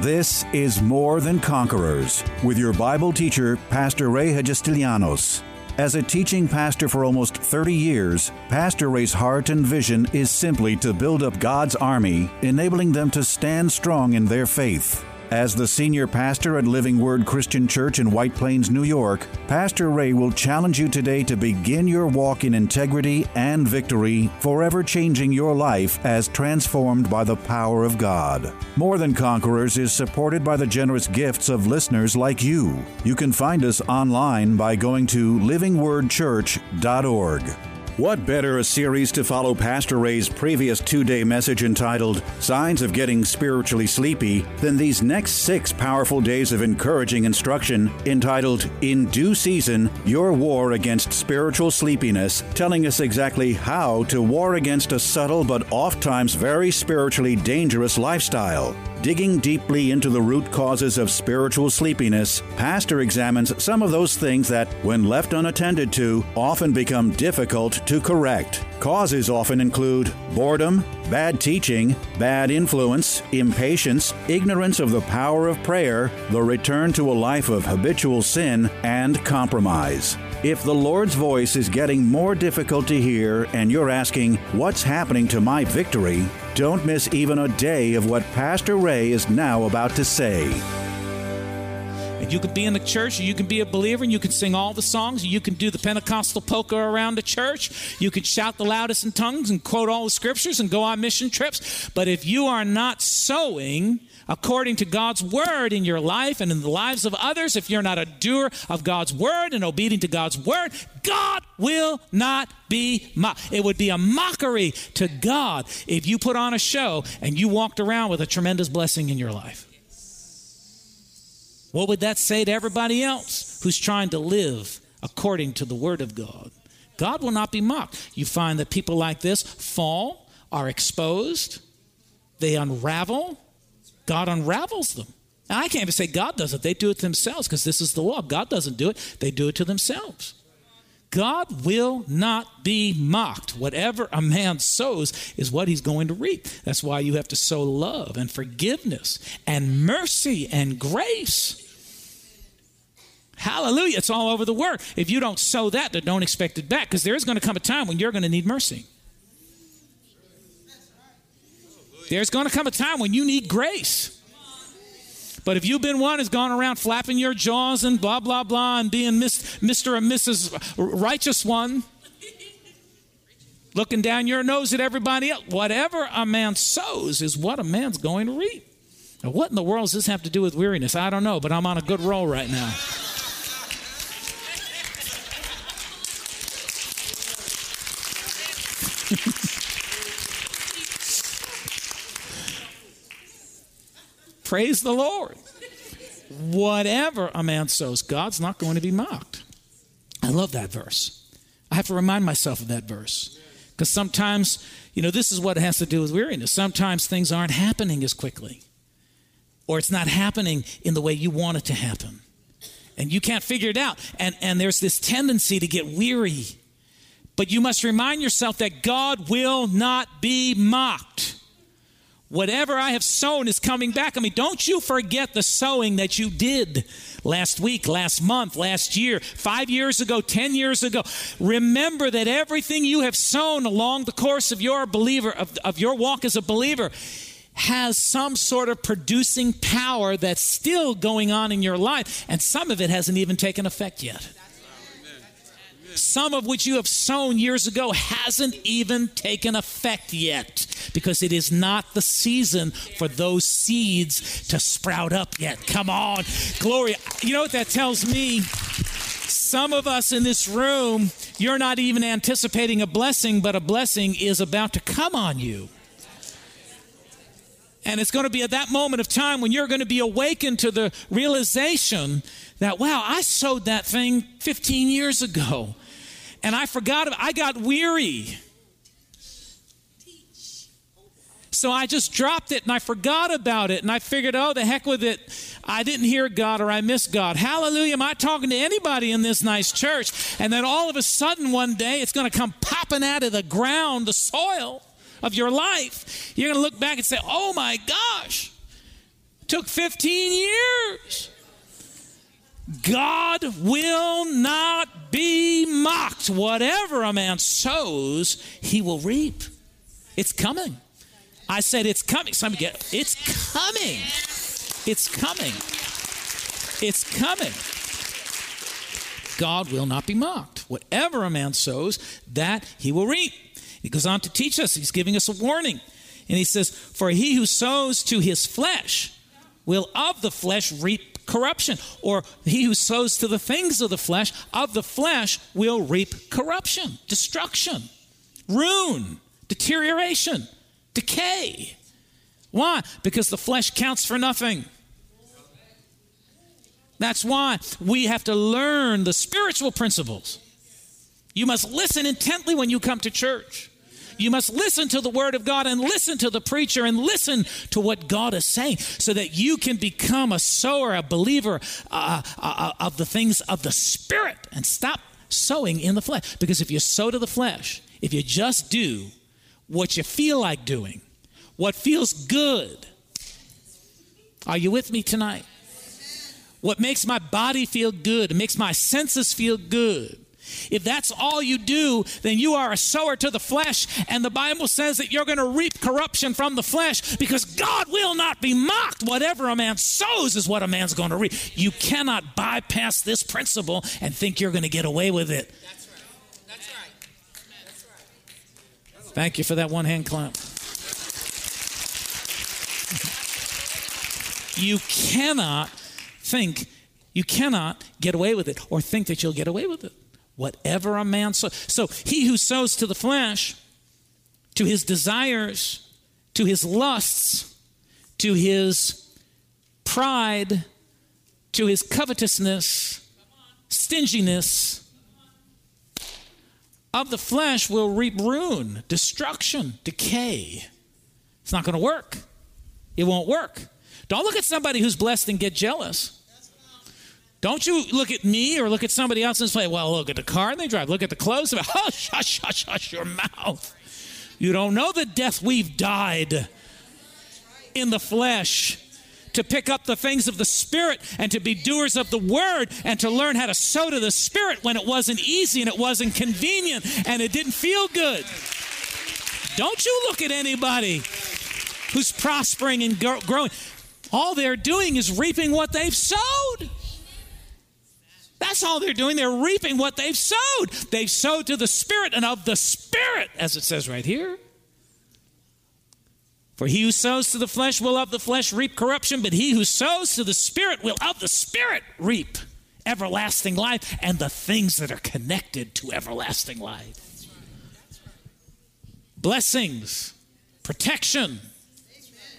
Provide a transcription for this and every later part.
This is More Than Conquerors with your Bible teacher, Pastor Ray Hagistilianos. As a teaching pastor for almost 30 years, Pastor Ray's heart and vision is simply to build up God's army, enabling them to stand strong in their faith. As the senior pastor at Living Word Christian Church in White Plains, New York, Pastor Ray will challenge you today to begin your walk in integrity and victory, forever changing your life as transformed by the power of God. More Than Conquerors is supported by the generous gifts of listeners like you. You can find us online by going to livingwordchurch.org. What better a series to follow Pastor Ray's previous two day message entitled Signs of Getting Spiritually Sleepy than these next six powerful days of encouraging instruction entitled In Due Season Your War Against Spiritual Sleepiness, telling us exactly how to war against a subtle but oft-times very spiritually dangerous lifestyle. Digging deeply into the root causes of spiritual sleepiness, Pastor examines some of those things that, when left unattended to, often become difficult to correct. Causes often include boredom, bad teaching, bad influence, impatience, ignorance of the power of prayer, the return to a life of habitual sin, and compromise. If the Lord's voice is getting more difficult to hear and you're asking, What's happening to my victory? Don't miss even a day of what Pastor Ray is now about to say. And you can be in the church, you can be a believer, and you can sing all the songs, you can do the Pentecostal polka around the church. You can shout the loudest in tongues and quote all the scriptures and go on mission trips. But if you are not sowing according to God's word in your life and in the lives of others, if you're not a doer of God's word and obedient to God's word, God will not be mocked. It would be a mockery to God if you put on a show and you walked around with a tremendous blessing in your life. What would that say to everybody else who's trying to live according to the Word of God? God will not be mocked. You find that people like this fall, are exposed, they unravel. God unravels them. Now, I can't even say God does it. They do it themselves because this is the law. God doesn't do it, they do it to themselves. God will not be mocked. Whatever a man sows is what he's going to reap. That's why you have to sow love and forgiveness and mercy and grace. Hallelujah. It's all over the word. If you don't sow that, then don't expect it back because there is going to come a time when you're going to need mercy. There's going to come a time when you need grace. But if you've been one who's gone around flapping your jaws and blah, blah, blah, and being Mr. and Mrs. Righteous One, looking down your nose at everybody else, whatever a man sows is what a man's going to reap. Now, what in the world does this have to do with weariness? I don't know, but I'm on a good roll right now. Praise the Lord. Whatever a man sows, God's not going to be mocked. I love that verse. I have to remind myself of that verse. Because sometimes, you know, this is what it has to do with weariness. Sometimes things aren't happening as quickly, or it's not happening in the way you want it to happen. And you can't figure it out. And, and there's this tendency to get weary. But you must remind yourself that God will not be mocked. Whatever I have sown is coming back. I mean, don't you forget the sowing that you did last week, last month, last year, five years ago, 10 years ago. Remember that everything you have sown along the course of your believer, of, of your walk as a believer, has some sort of producing power that's still going on in your life, and some of it hasn't even taken effect yet some of which you have sown years ago hasn't even taken effect yet because it is not the season for those seeds to sprout up yet. Come on. Gloria. You know what that tells me? Some of us in this room, you're not even anticipating a blessing, but a blessing is about to come on you. And it's going to be at that moment of time when you're going to be awakened to the realization that, wow, I sowed that thing 15 years ago and I forgot, I got weary. So I just dropped it and I forgot about it and I figured, oh, the heck with it. I didn't hear God or I missed God. Hallelujah. Am I talking to anybody in this nice church? And then all of a sudden one day it's going to come popping out of the ground, the soil of your life. You're going to look back and say, oh my gosh. Took 15 years. God will not be mocked. Whatever a man sows, he will reap. It's coming. I said it's coming. Some get it's coming. It's coming. It's coming. God will not be mocked. Whatever a man sows, that he will reap. He goes on to teach us. He's giving us a warning. And he says, For he who sows to his flesh will of the flesh reap corruption. Or he who sows to the things of the flesh, of the flesh will reap corruption, destruction, ruin, deterioration, decay. Why? Because the flesh counts for nothing. That's why we have to learn the spiritual principles. You must listen intently when you come to church. You must listen to the word of God and listen to the preacher and listen to what God is saying so that you can become a sower, a believer uh, uh, uh, of the things of the Spirit and stop sowing in the flesh. Because if you sow to the flesh, if you just do what you feel like doing, what feels good, are you with me tonight? What makes my body feel good, it makes my senses feel good if that's all you do, then you are a sower to the flesh. And the Bible says that you're going to reap corruption from the flesh because God will not be mocked. Whatever a man sows is what a man's going to reap. You cannot bypass this principle and think you're going to get away with it. That's right. That's right. Thank you for that one hand clap. You cannot think, you cannot get away with it or think that you'll get away with it whatever a man sows. So he who sows to the flesh, to his desires, to his lusts, to his pride, to his covetousness, stinginess, of the flesh will reap ruin, destruction, decay. It's not going to work. It won't work. Don't look at somebody who's blessed and get jealous. Don't you look at me or look at somebody else and say, well, look at the car they drive, look at the clothes. Hush, hush, hush, hush your mouth. You don't know the death we've died in the flesh to pick up the things of the Spirit and to be doers of the Word and to learn how to sow to the Spirit when it wasn't easy and it wasn't convenient and it didn't feel good. Don't you look at anybody who's prospering and growing. All they're doing is reaping what they've sowed. That's all they're doing. They're reaping what they've sowed. They've sowed to the Spirit and of the Spirit, as it says right here. For he who sows to the flesh will of the flesh reap corruption, but he who sows to the Spirit will of the Spirit reap everlasting life and the things that are connected to everlasting life. Blessings, protection,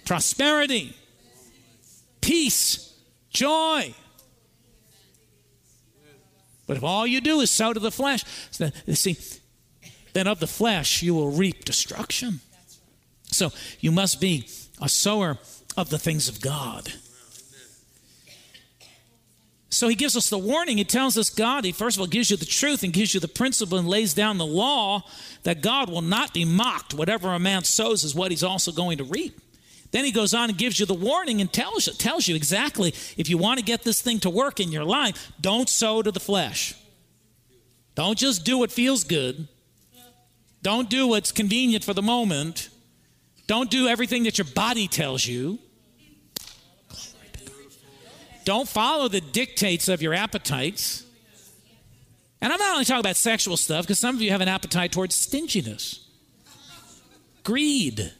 prosperity, peace, joy, but if all you do is sow to the flesh, see, then of the flesh you will reap destruction. So you must be a sower of the things of God. So he gives us the warning. He tells us God, he first of all gives you the truth and gives you the principle and lays down the law that God will not be mocked. Whatever a man sows is what he's also going to reap. Then he goes on and gives you the warning and tells you, tells you exactly if you want to get this thing to work in your life, don't sow to the flesh. Don't just do what feels good. Don't do what's convenient for the moment. Don't do everything that your body tells you. Don't follow the dictates of your appetites. And I'm not only talking about sexual stuff, because some of you have an appetite towards stinginess, greed,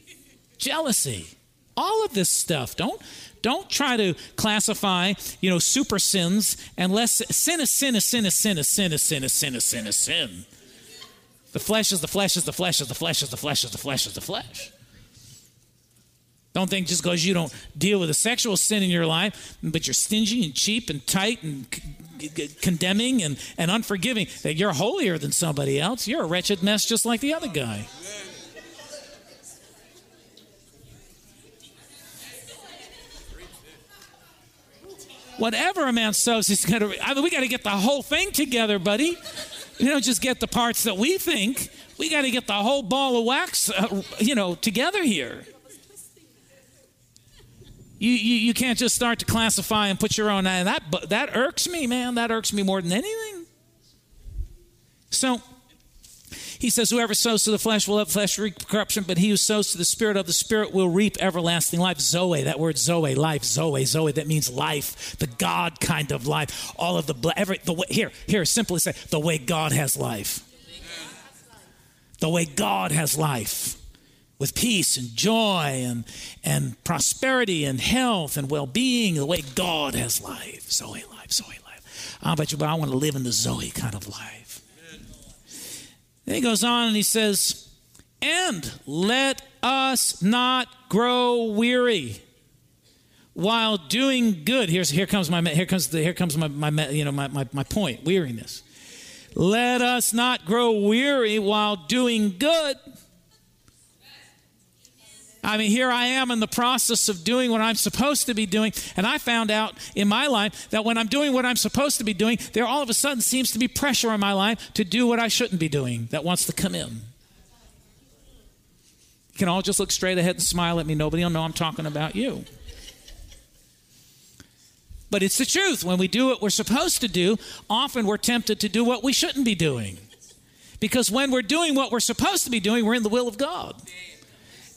jealousy all of this stuff. Don't don't try to classify, you know, super sins unless sin is sin is sin is sin is sin is sin is sin is sin is sin. The flesh is the flesh is the flesh is the flesh is the flesh is the flesh is the flesh. Don't think just because you don't deal with a sexual sin in your life, but you're stingy and cheap and tight and condemning and, and unforgiving, that you're holier than somebody else. You're a wretched mess just like the other guy. Whatever a man sows, he's going to. I mean, we got to get the whole thing together, buddy. You don't just get the parts that we think. We got to get the whole ball of wax, uh, you know, together here. You, you, you can't just start to classify and put your own. That, that irks me, man. That irks me more than anything. So he says, Whoever sows to the flesh will have flesh reap corruption, but he who sows to the Spirit of the Spirit will reap everlasting life. Zoe, that word Zoe, life, Zoe, Zoe, that means life, the God kind of life. All of the, every, the way, here, here, simply say, the way God has life. The way God has life with peace and joy and, and prosperity and health and well being, the way God has life. Zoe life, Zoe life. I bet you, but I want to live in the Zoe kind of life. Then he goes on and he says, And let us not grow weary while doing good. Here's here comes my here comes the here comes my, my you know my, my, my point, weariness. Let us not grow weary while doing good. I mean, here I am in the process of doing what I'm supposed to be doing. And I found out in my life that when I'm doing what I'm supposed to be doing, there all of a sudden seems to be pressure in my life to do what I shouldn't be doing that wants to come in. You can all just look straight ahead and smile at me. Nobody will know I'm talking about you. But it's the truth. When we do what we're supposed to do, often we're tempted to do what we shouldn't be doing. Because when we're doing what we're supposed to be doing, we're in the will of God.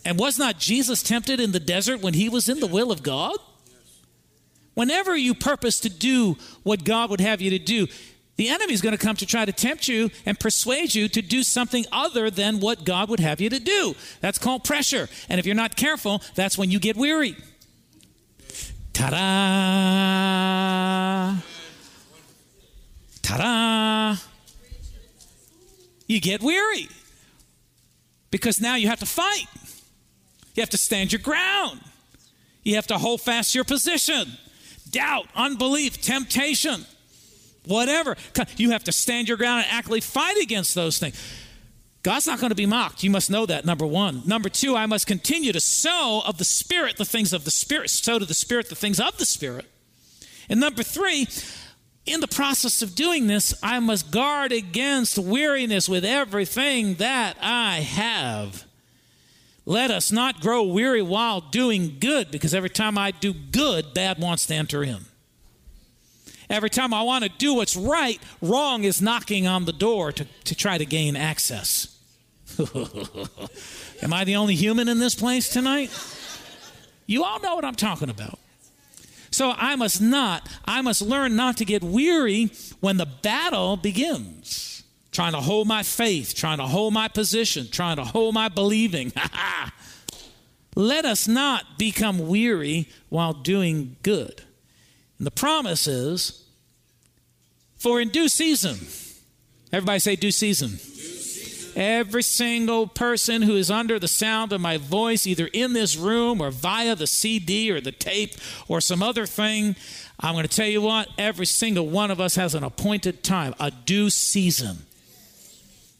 And was not Jesus tempted in the desert when he was in the will of God? Whenever you purpose to do what God would have you to do, the enemy is going to come to try to tempt you and persuade you to do something other than what God would have you to do. That's called pressure. And if you're not careful, that's when you get weary. Ta da! Ta da! You get weary because now you have to fight. You have to stand your ground. You have to hold fast your position. Doubt, unbelief, temptation, whatever. You have to stand your ground and actively fight against those things. God's not going to be mocked. You must know that, number one. Number two, I must continue to sow of the Spirit the things of the Spirit, sow to the Spirit the things of the Spirit. And number three, in the process of doing this, I must guard against weariness with everything that I have. Let us not grow weary while doing good, because every time I do good, bad wants to enter in. Every time I want to do what's right, wrong is knocking on the door to, to try to gain access. Am I the only human in this place tonight? You all know what I'm talking about. So I must not, I must learn not to get weary when the battle begins trying to hold my faith, trying to hold my position, trying to hold my believing. Let us not become weary while doing good. And the promise is for in due season, everybody say due season. Every single person who is under the sound of my voice, either in this room or via the CD or the tape or some other thing, I'm going to tell you what, every single one of us has an appointed time, a due season.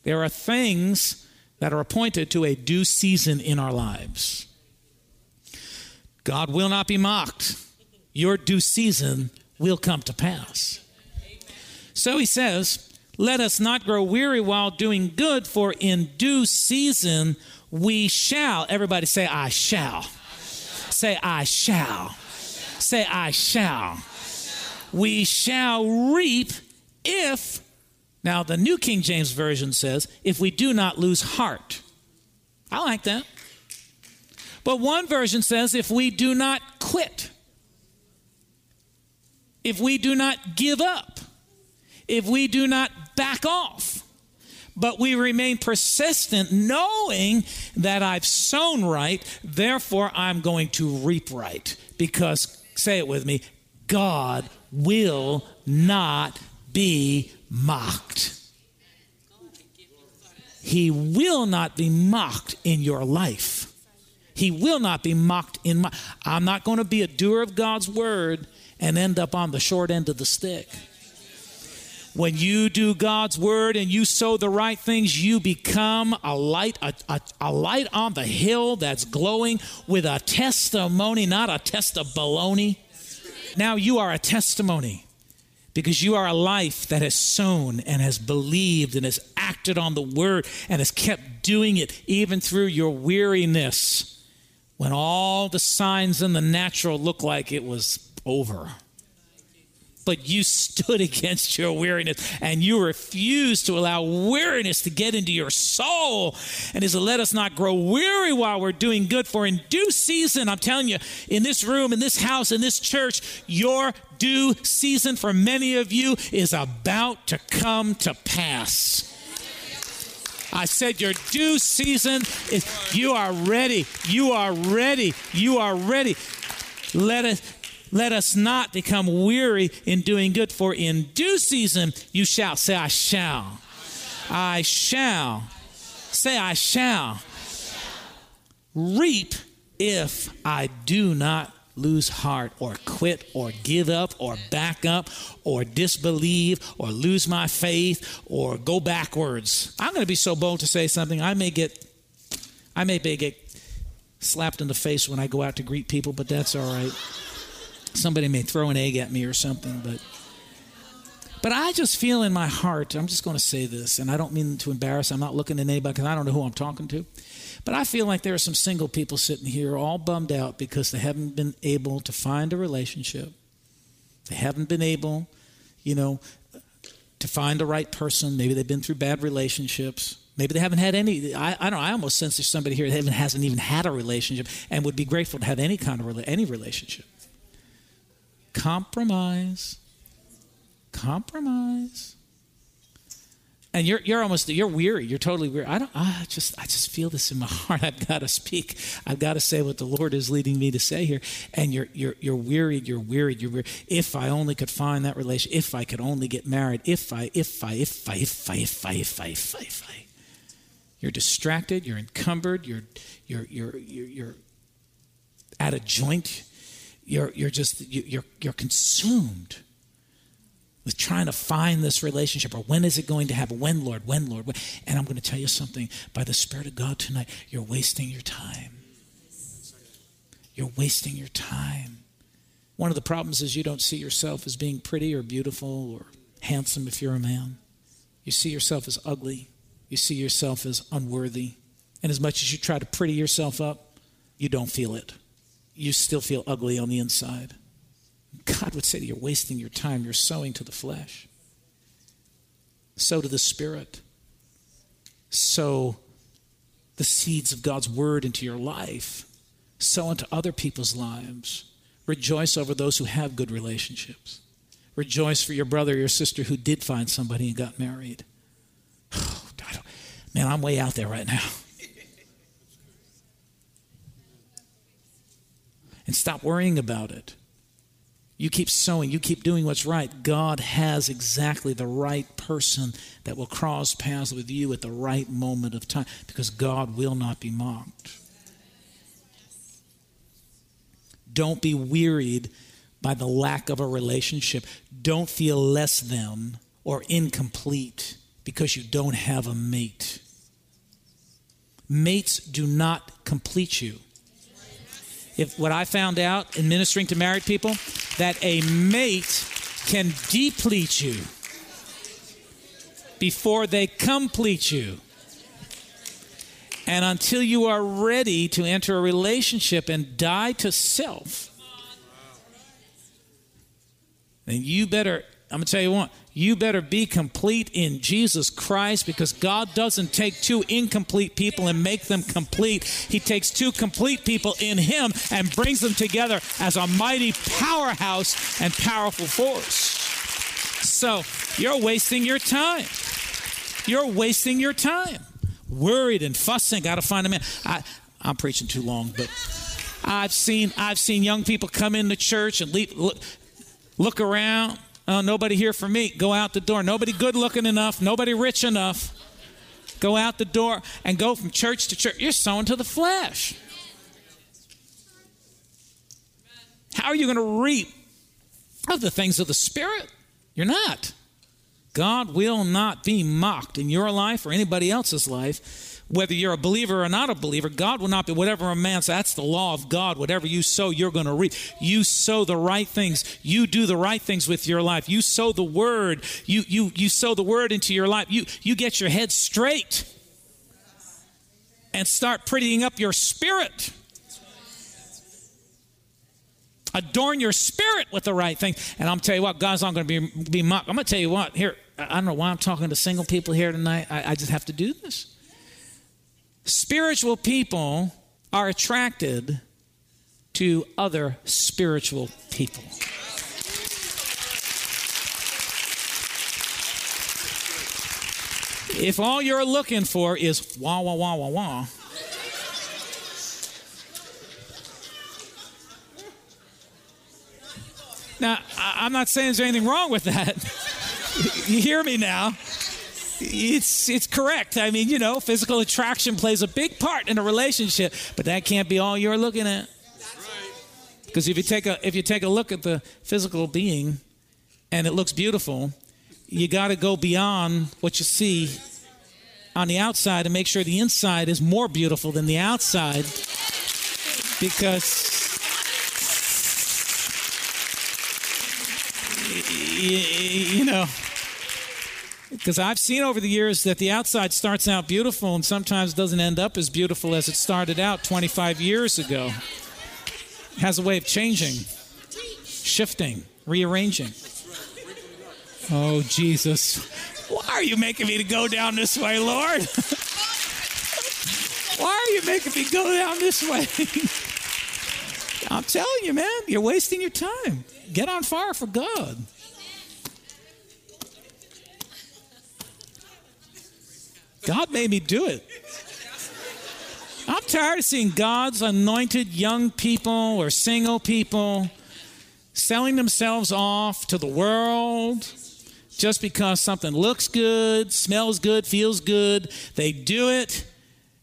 There are things that are appointed to a due season in our lives. God will not be mocked. Your due season will come to pass. So he says, Let us not grow weary while doing good, for in due season we shall. Everybody say, I shall. Say, I shall. Say. I shall. We shall reap if now, the New King James Version says, if we do not lose heart. I like that. But one version says, if we do not quit, if we do not give up, if we do not back off, but we remain persistent, knowing that I've sown right, therefore I'm going to reap right. Because, say it with me, God will not be mocked. He will not be mocked in your life. He will not be mocked in my. I'm not going to be a doer of God's word and end up on the short end of the stick. When you do God's word and you sow the right things, you become a light, a, a, a light on the hill that's glowing with a testimony, not a test of baloney. Now you are a testimony because you are a life that has sown and has believed and has acted on the word and has kept doing it even through your weariness. when all the signs in the natural looked like it was over. But you stood against your weariness and you refused to allow weariness to get into your soul. And is let us not grow weary while we're doing good, for in due season, I'm telling you, in this room, in this house, in this church, your due season for many of you is about to come to pass. I said, Your due season is, you are ready. You are ready. You are ready. Let us. Let us not become weary in doing good, for in due season you shall. Say, I shall. I shall. Say, I shall. Reap if I do not lose heart or quit or give up or back up or disbelieve or lose my faith or go backwards. I'm going to be so bold to say something. I may get I may get slapped in the face when I go out to greet people, but that's all right. Somebody may throw an egg at me or something, but but I just feel in my heart, I'm just going to say this, and I don't mean to embarrass. I'm not looking at anybody because I don't know who I'm talking to. But I feel like there are some single people sitting here all bummed out because they haven't been able to find a relationship. They haven't been able, you know, to find the right person. Maybe they've been through bad relationships. Maybe they haven't had any. I, I don't. know, I almost sense there's somebody here that hasn't even had a relationship and would be grateful to have any kind of any relationship. Compromise. Compromise and you're you're almost you're weary. You're totally weary. I don't. I just I just feel this in my heart. I've got to speak. I've got to say what the Lord is leading me to say here. And you're you're you're wearied. You're wearied. You're wearied. If I only could find that relation. If I could only get married. If I if I if I if I if I if I if I, if I. You're distracted. You're encumbered. You're you're you're you're, you're at a joint. You're you're just you're you're consumed with trying to find this relationship or when is it going to happen? When, Lord? When, Lord? When? And I'm going to tell you something. By the Spirit of God tonight, you're wasting your time. You're wasting your time. One of the problems is you don't see yourself as being pretty or beautiful or handsome if you're a man. You see yourself as ugly. You see yourself as unworthy. And as much as you try to pretty yourself up, you don't feel it. You still feel ugly on the inside. God would say to you, You're wasting your time. You're sowing to the flesh. Sow to the Spirit. Sow the seeds of God's Word into your life. Sow into other people's lives. Rejoice over those who have good relationships. Rejoice for your brother or your sister who did find somebody and got married. Oh, man, I'm way out there right now. And stop worrying about it. You keep sowing, you keep doing what's right. God has exactly the right person that will cross paths with you at the right moment of time because God will not be mocked. Don't be wearied by the lack of a relationship. Don't feel less than or incomplete because you don't have a mate. Mates do not complete you if what I found out in ministering to married people, that a mate can deplete you before they complete you. And until you are ready to enter a relationship and die to self, then you better, I'm going to tell you what, you better be complete in Jesus Christ because God doesn't take two incomplete people and make them complete. He takes two complete people in Him and brings them together as a mighty powerhouse and powerful force. So you're wasting your time. You're wasting your time. Worried and fussing, got to find a man. I, I'm preaching too long, but I've seen I've seen young people come into church and leave, look, look around Oh, nobody here for me. Go out the door. Nobody good looking enough. Nobody rich enough. Go out the door and go from church to church. You're sowing to the flesh. How are you going to reap of the things of the Spirit? You're not. God will not be mocked in your life or anybody else's life whether you're a believer or not a believer, God will not be whatever a man. Says. That's the law of God. Whatever you sow, you're going to reap. You sow the right things. You do the right things with your life. You sow the word. You you you sow the word into your life. You you get your head straight and start prettying up your spirit. Adorn your spirit with the right thing. And I'm tell you what, God's not going to be, be mocked. I'm going to tell you what, here, I don't know why I'm talking to single people here tonight. I, I just have to do this. Spiritual people are attracted to other spiritual people. If all you're looking for is wah, wah, wah, wah, wah, Now, I'm not saying there's anything wrong with that. you hear me now? It's it's correct. I mean, you know, physical attraction plays a big part in a relationship, but that can't be all you're looking at. Because if you take a if you take a look at the physical being and it looks beautiful, you got to go beyond what you see on the outside and make sure the inside is more beautiful than the outside because you know, because I've seen over the years that the outside starts out beautiful and sometimes doesn't end up as beautiful as it started out 25 years ago. It has a way of changing, shifting, rearranging. Oh, Jesus. Why are you making me to go down this way, Lord? Why are you making me go down this way? I'm telling you, man, you're wasting your time. Get on fire for God. God made me do it. I'm tired of seeing God's anointed young people or single people selling themselves off to the world just because something looks good, smells good, feels good. They do it,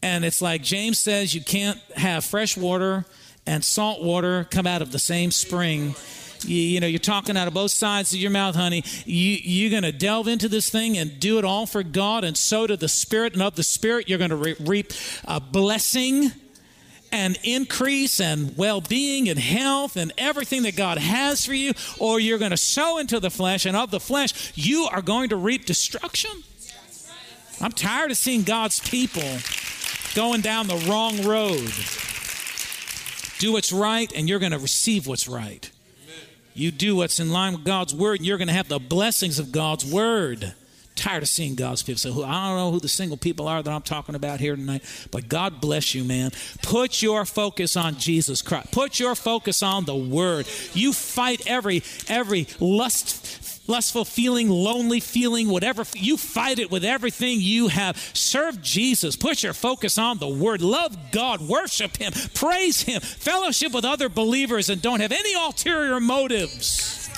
and it's like James says you can't have fresh water and salt water come out of the same spring you, you, know, you're talking out of both sides of your mouth, honey. You, you're going to delve into this thing and do it all for God, and so to the Spirit, and of the Spirit, you're going to re- reap a blessing and increase and well being and health and everything that God has for you, or you're going to sow into the flesh, and of the flesh, you are going to reap destruction. I'm tired of seeing God's people going down the wrong road. Do what's right, and you're going to receive what's right. You do what's in line with God's word, and you're going to have the blessings of God's word. Tired of seeing God's people. So I don't know who the single people are that I'm talking about here tonight, but God bless you, man. Put your focus on Jesus Christ. Put your focus on the Word. You fight every every lust lustful feeling, lonely feeling, whatever, you fight it with everything you have. Serve Jesus. Put your focus on the Word. Love God. Worship Him. Praise Him. Fellowship with other believers and don't have any ulterior motives.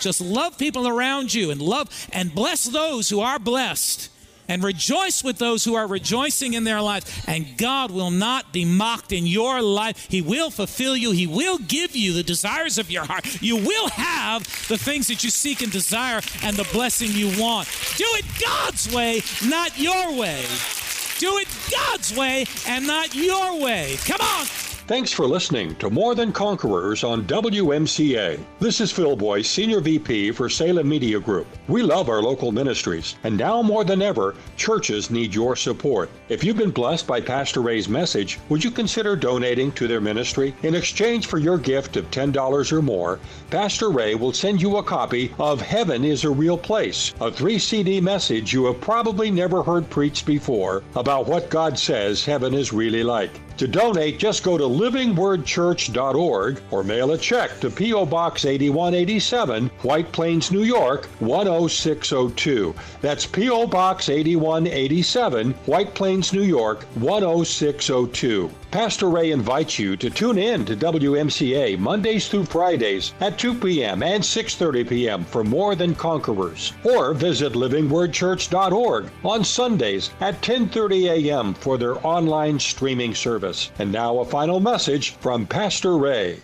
Just love people around you and love and bless those who are blessed and rejoice with those who are rejoicing in their lives. And God will not be mocked in your life. He will fulfill you, He will give you the desires of your heart. You will have the things that you seek and desire and the blessing you want. Do it God's way, not your way. Do it God's way and not your way. Come on. Thanks for listening to More Than Conquerors on WMCA. This is Phil Boyce, Senior VP for Salem Media Group. We love our local ministries, and now more than ever, churches need your support. If you've been blessed by Pastor Ray's message, would you consider donating to their ministry? In exchange for your gift of $10 or more, Pastor Ray will send you a copy of Heaven is a Real Place, a three CD message you have probably never heard preached before about what God says heaven is really like. To donate, just go to livingwordchurch.org or mail a check to P.O. Box 8187, White Plains, New York 10602. That's P.O. Box 8187, White Plains, New York 10602. Pastor Ray invites you to tune in to WMCA Mondays through Fridays at 2 p.m. and 6:30 p.m. for More Than Conquerors, or visit livingwordchurch.org on Sundays at 10:30 a.m. for their online streaming service. And now a final message from Pastor Ray.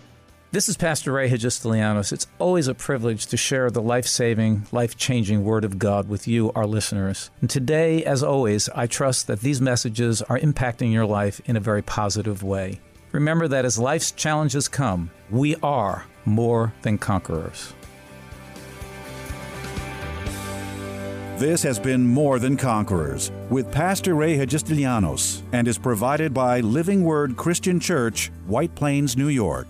This is Pastor Ray Hagistilianos. It's always a privilege to share the life saving, life changing Word of God with you, our listeners. And today, as always, I trust that these messages are impacting your life in a very positive way. Remember that as life's challenges come, we are more than conquerors. This has been More Than Conquerors with Pastor Ray Hagistilianos and is provided by Living Word Christian Church, White Plains, New York.